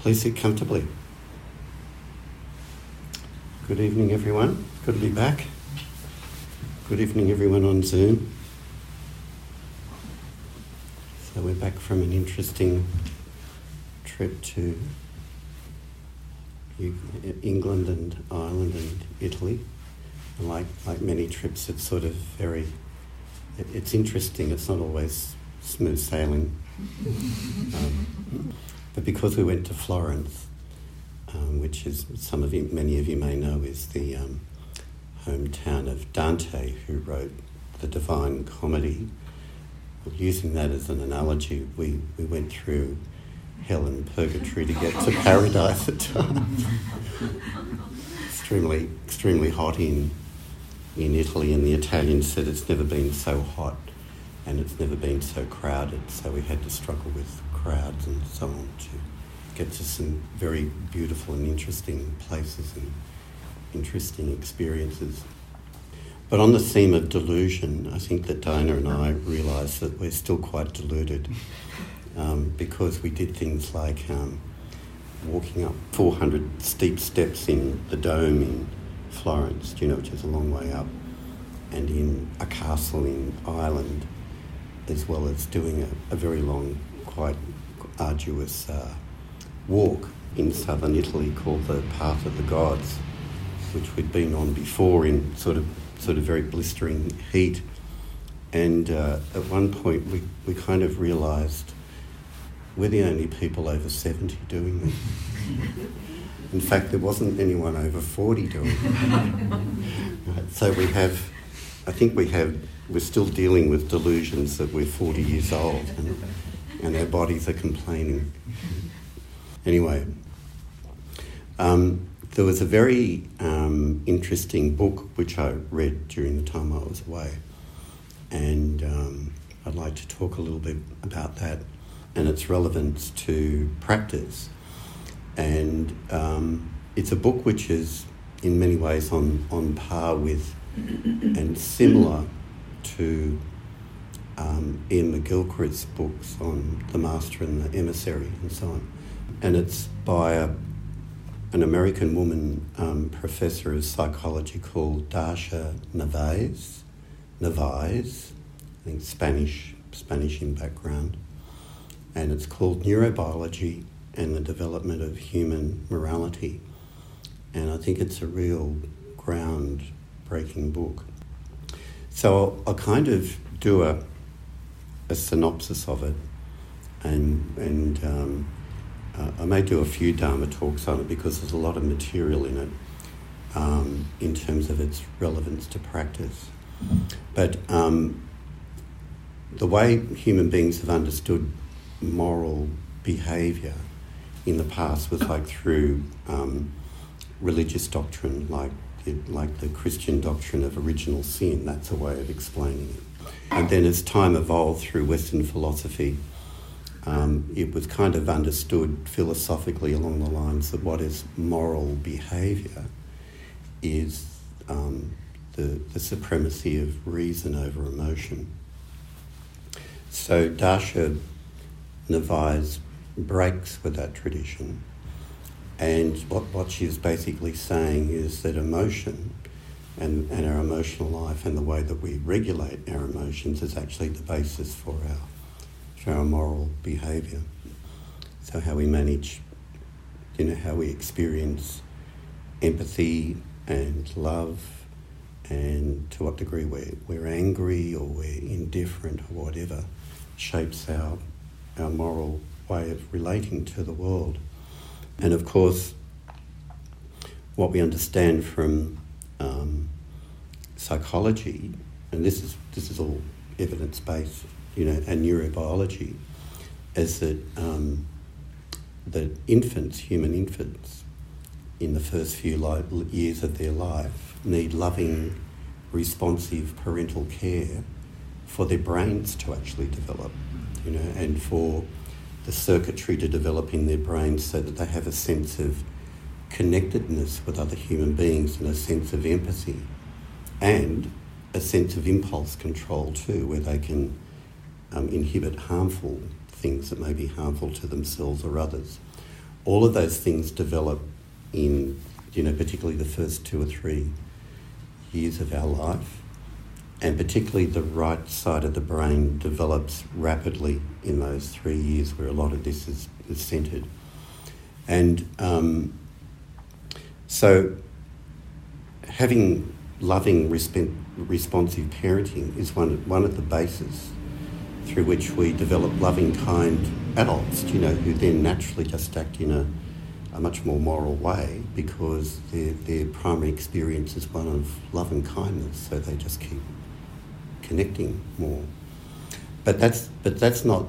Please sit comfortably. Good evening, everyone. Good to be back. Good evening, everyone on Zoom. So, we're back from an interesting trip to England and Ireland and Italy. And like, like many trips, it's sort of very, it's interesting. It's not always smooth sailing. Um, but because we went to Florence, um, which is some of you, many of you may know, is the um, hometown of Dante, who wrote the Divine Comedy. Using that as an analogy, we, we went through hell and purgatory to get to paradise at times. extremely, extremely hot in in Italy, and the Italians said it's never been so hot and it's never been so crowded. So we had to struggle with crowds and so on to get to some very beautiful and interesting places and interesting experiences. But on the theme of delusion, I think that Dinah and I realised that we're still quite deluded um, because we did things like um, walking up 400 steep steps in the dome in Florence, you know, which is a long way up, and in a castle in Ireland, as well as doing a, a very long, quite arduous uh, walk in southern Italy called the Path of the Gods, which we'd been on before in sort of sort of very blistering heat. And uh, at one point, we, we kind of realised we're the only people over 70 doing this. In fact, there wasn't anyone over 40 doing it. so we have, I think we have, we're still dealing with delusions that we're 40 years old and, and our bodies are complaining. Anyway, um, there was a very um, interesting book which I read during the time I was away, and um, I'd like to talk a little bit about that and its relevance to practice. And um, it's a book which is, in many ways, on, on par with and similar to um, Iain McGilchrist's books on the Master and the Emissary and so on and it's by a, an American woman um, professor of psychology called Darcia Narvaez. Narvaez, I think Spanish, Spanish in background, and it's called Neurobiology and the Development of Human Morality. And I think it's a real ground-breaking book. So I'll, I'll kind of do a, a synopsis of it and, and um, uh, I may do a few Dharma talks on it because there's a lot of material in it um, in terms of its relevance to practice. But um, the way human beings have understood moral behaviour in the past was like through um, religious doctrine, like like the Christian doctrine of original sin. That's a way of explaining it. And then as time evolved through Western philosophy, um, it was kind of understood philosophically along the lines that what is moral behaviour is um, the, the supremacy of reason over emotion. So Darcia Narvaez breaks with that tradition, and what, what she's basically saying is that emotion and, and our emotional life and the way that we regulate our emotions is actually the basis for our for our moral behaviour. So, how we manage, you know, how we experience empathy and love, and to what degree we're, we're angry or we're indifferent or whatever, shapes our, our moral way of relating to the world. And of course, what we understand from um, psychology, and this is, this is all evidence based you know, and neurobiology, is that um, that infants, human infants, in the first few li- years of their life, need loving, responsive parental care for their brains to actually develop, you know, and for the circuitry to develop in their brains so that they have a sense of connectedness with other human beings and a sense of empathy and a sense of impulse control too, where they can um, inhibit harmful things that may be harmful to themselves or others, all of those things develop in, you know, particularly the first two or three years of our life. And particularly the right side of the brain develops rapidly in those three years where a lot of this is, is centered. And um, so having loving, resp- responsive parenting is one, one of the bases through which we develop loving, kind adults, you know, who then naturally just act in a, a much more moral way because their, their primary experience is one of love and kindness, so they just keep connecting more. But that's, but that's, not,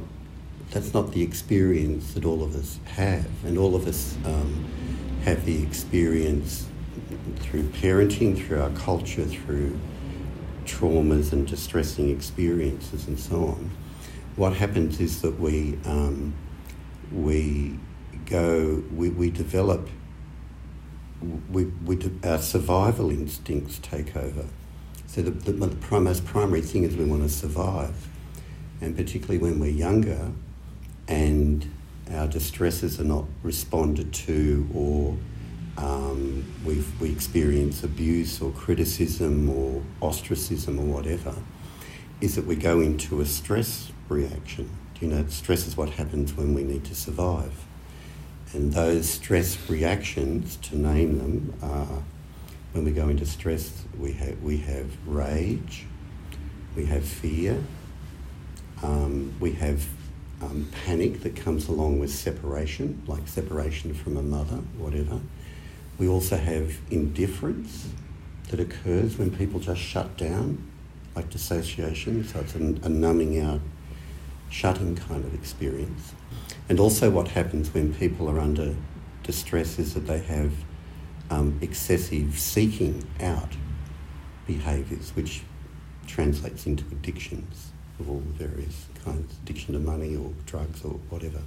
that's not the experience that all of us have, and all of us um, have the experience through parenting, through our culture, through traumas and distressing experiences and so on. What happens is that we, um, we go, we, we develop, we, we our survival instincts take over. So the, the, the most primary thing is we want to survive. And particularly when we're younger and our distresses are not responded to or um, we we experience abuse or criticism or ostracism or whatever, is that we go into a stress reaction. You know, stress is what happens when we need to survive. And those stress reactions, to name them, are when we go into stress, we have, we have rage, we have fear, um, we have um, panic that comes along with separation, like separation from a mother, whatever. We also have indifference that occurs when people just shut down, like dissociation, so it's a, a numbing out, shutting kind of experience. And also, what happens when people are under distress is that they have um, excessive seeking out behaviours, which translates into addictions of all various kinds addiction to money or drugs or whatever.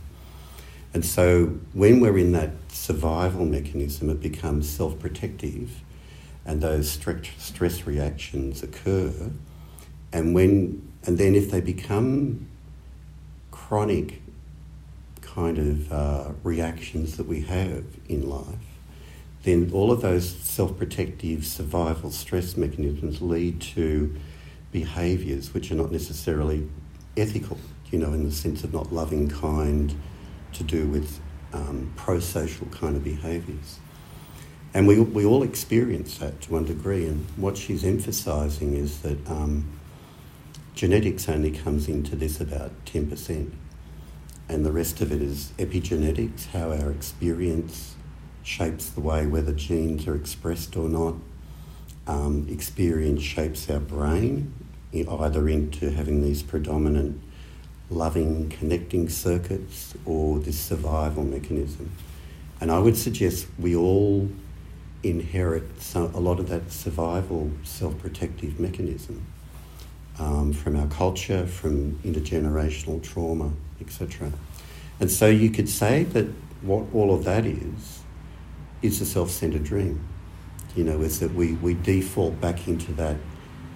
And so when we're in that survival mechanism, it becomes self protective and those stress reactions occur. And, when, and then if they become chronic kind of uh, reactions that we have in life, then all of those self protective survival stress mechanisms lead to behaviours which are not necessarily ethical, you know, in the sense of not loving, kind, to do with um, pro social kind of behaviours. And we, we all experience that to one degree. And what she's emphasising is that um, genetics only comes into this about 10%. And the rest of it is epigenetics, how our experience shapes the way whether genes are expressed or not. Um, experience shapes our brain, either into having these predominant loving connecting circuits or this survival mechanism. And I would suggest we all inherit some, a lot of that survival self protective mechanism um, from our culture, from intergenerational trauma, etc. And so you could say that what all of that is, is a self centered dream. You know, is that we, we default back into that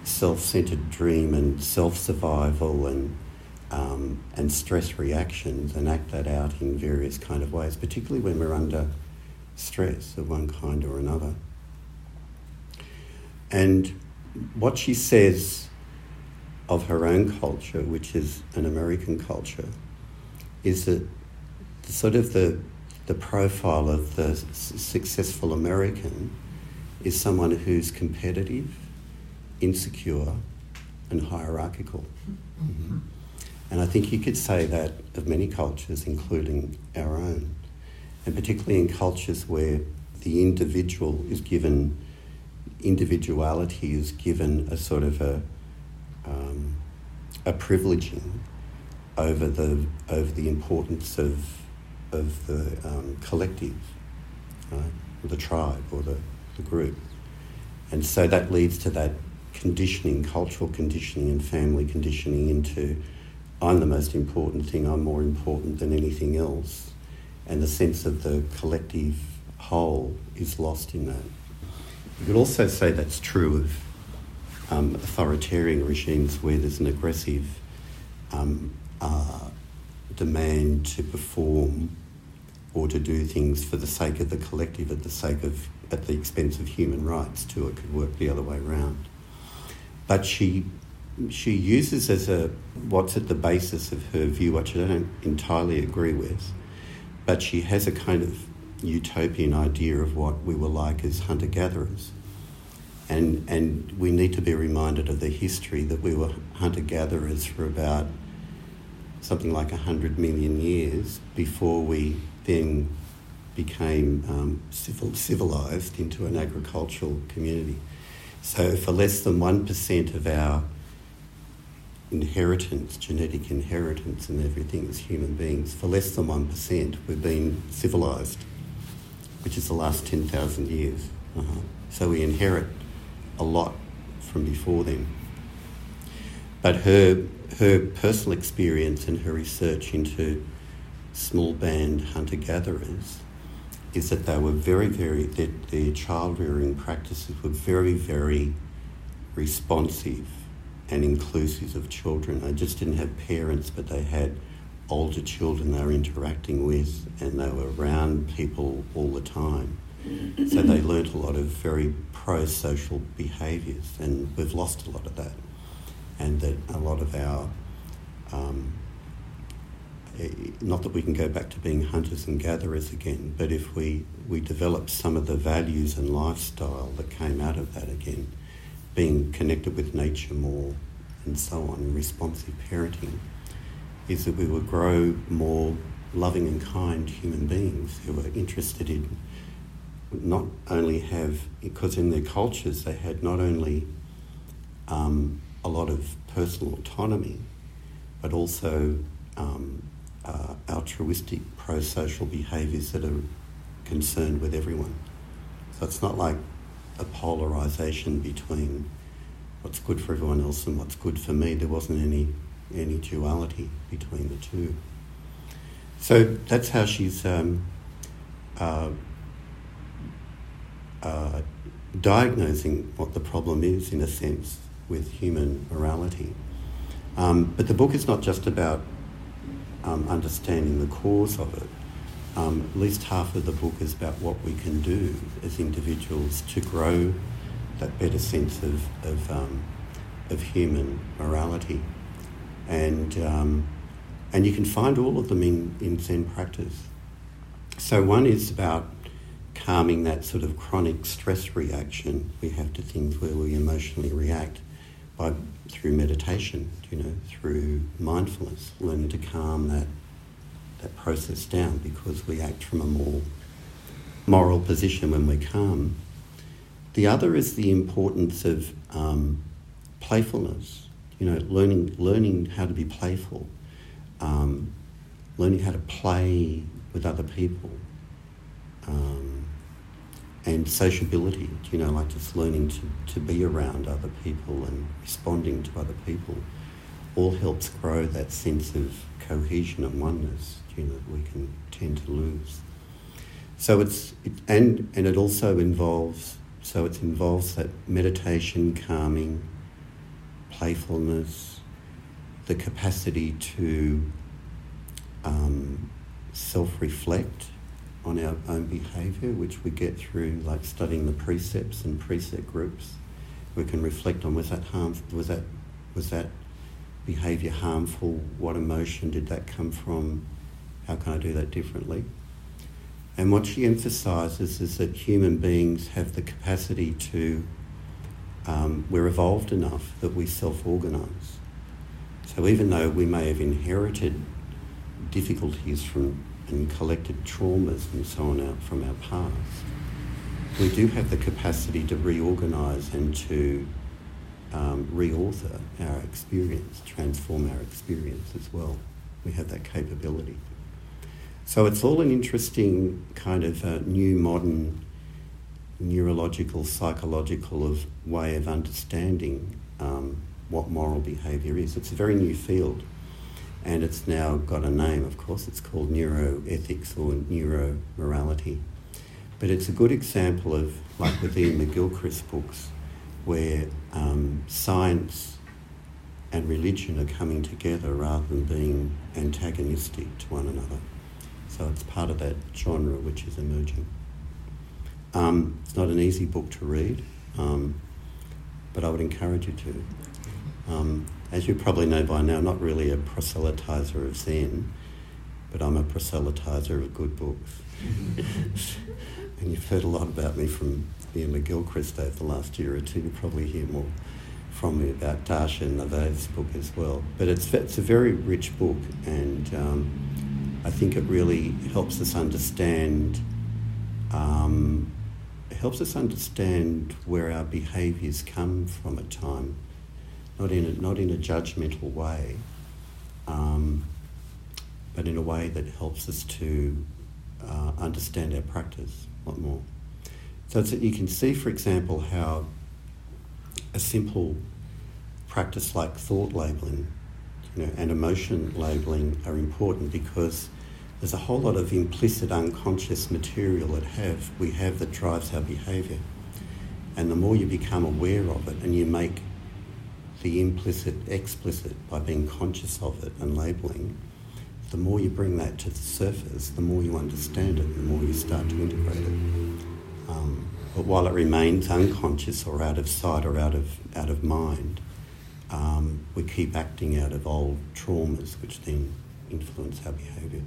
self centered dream and self survival and um, and stress reactions and act that out in various kind of ways, particularly when we're under stress of one kind or another. And what she says of her own culture, which is an American culture, is that the, sort of the, the profile of the successful American is someone who's competitive, insecure, and hierarchical. Mm-hmm. And I think you could say that of many cultures, including our own, and particularly in cultures where the individual is given, individuality is given a sort of a, um, a privileging over the, over the importance of, of the um, collective, right? the tribe or the, the group. And so that leads to that conditioning, cultural conditioning and family conditioning into I'm the most important thing, I'm more important than anything else. And the sense of the collective whole is lost in that. You could also say that's true of um, authoritarian regimes where there's an aggressive um, uh, demand to perform or to do things for the sake of the collective at the sake of at the expense of human rights too. It could work the other way around. But she she uses as a what's at the basis of her view, which I don't entirely agree with, but she has a kind of utopian idea of what we were like as hunter gatherers. And, and we need to be reminded of the history that we were hunter gatherers for about something like 100 million years before we then became um, civil, civilized into an agricultural community. So, for less than 1% of our inheritance, genetic inheritance, and everything as human beings, for less than 1%, we've been civilized, which is the last 10,000 years. Uh-huh. So, we inherit a lot from before then. But her, her personal experience and her research into small band hunter gatherers is that they were very, very, their, their child rearing practices were very, very responsive and inclusive of children. They just didn't have parents, but they had older children they were interacting with and they were around people all the time. So they learnt a lot of very pro social behaviours, and we've lost a lot of that and that a lot of our um, eh, not that we can go back to being hunters and gatherers again, but if we, we develop some of the values and lifestyle that came out of that again, being connected with nature more and so on, responsive parenting, is that we will grow more loving and kind human beings who are interested in not only have, because in their cultures they had not only um, a lot of personal autonomy, but also um, uh, altruistic pro social behaviours that are concerned with everyone. So it's not like a polarisation between what's good for everyone else and what's good for me. There wasn't any, any duality between the two. So that's how she's um, uh, uh, diagnosing what the problem is, in a sense with human morality. Um, but the book is not just about um, understanding the cause of it. Um, at least half of the book is about what we can do as individuals to grow that better sense of, of, um, of human morality. And, um, and you can find all of them in, in Zen practice. So, one is about calming that sort of chronic stress reaction we have to things where we emotionally react by through meditation, you know, through mindfulness, learning to calm that that process down because we act from a more moral position when we're calm. The other is the importance of um, playfulness. You know, learning learning how to be playful, um, learning how to play with other people. Um, and sociability, you know, like just learning to, to be around other people and responding to other people, all helps grow that sense of cohesion and oneness, you know, that we can tend to lose. So it's, it, and, and it also involves, so it involves that meditation, calming, playfulness, the capacity to um, self-reflect on our own behaviour, which we get through like studying the precepts and precept groups. We can reflect on was that harmful? was that was that behaviour harmful? What emotion did that come from? How can I do that differently? And what she emphasises is that human beings have the capacity to, um, we're evolved enough that we self organise. So even though we may have inherited difficulties from and collected traumas and so on out from our past, we do have the capacity to reorganise and to um, re-author our experience, transform our experience as well. We have that capability. So it's all an interesting kind of uh, new modern neurological, psychological of way of understanding um, what moral behaviour is. It's a very new field and it's now got a name, of course. It's called neuroethics or neuromorality. But it's a good example of, like with Iain McGilchrist books, where um, science and religion are coming together rather than being antagonistic to one another. So it's part of that genre which is emerging. Um, it's not an easy book to read, um, but I would encourage you to. Um, as you probably know by now, I'm not really a proselytizer of Zen, but I'm a proselytizer of good books. and you've heard a lot about me from Iain McGilchrist over the last year or two. You'll probably hear more from me about Darcia Narvaez's book as well. But it's, it's a very rich book, and um, I think it really helps us understand. Um, helps us understand where our behaviours come from at time, not in a, not in a judgmental way, um, but in a way that helps us to uh, understand our practice a lot more. So that you can see, for example, how a simple practice like thought labeling you know, and emotion labeling are important because there's a whole lot of implicit unconscious material that have we have that drives our behaviour. And the more you become aware of it and you make the implicit explicit by being conscious of it and labeling, the more you bring that to the surface, the more you understand it, the more you start to integrate it. Um, but while it remains unconscious or out of sight or out of out of mind, um, we keep acting out of old traumas, which then influence our behaviour.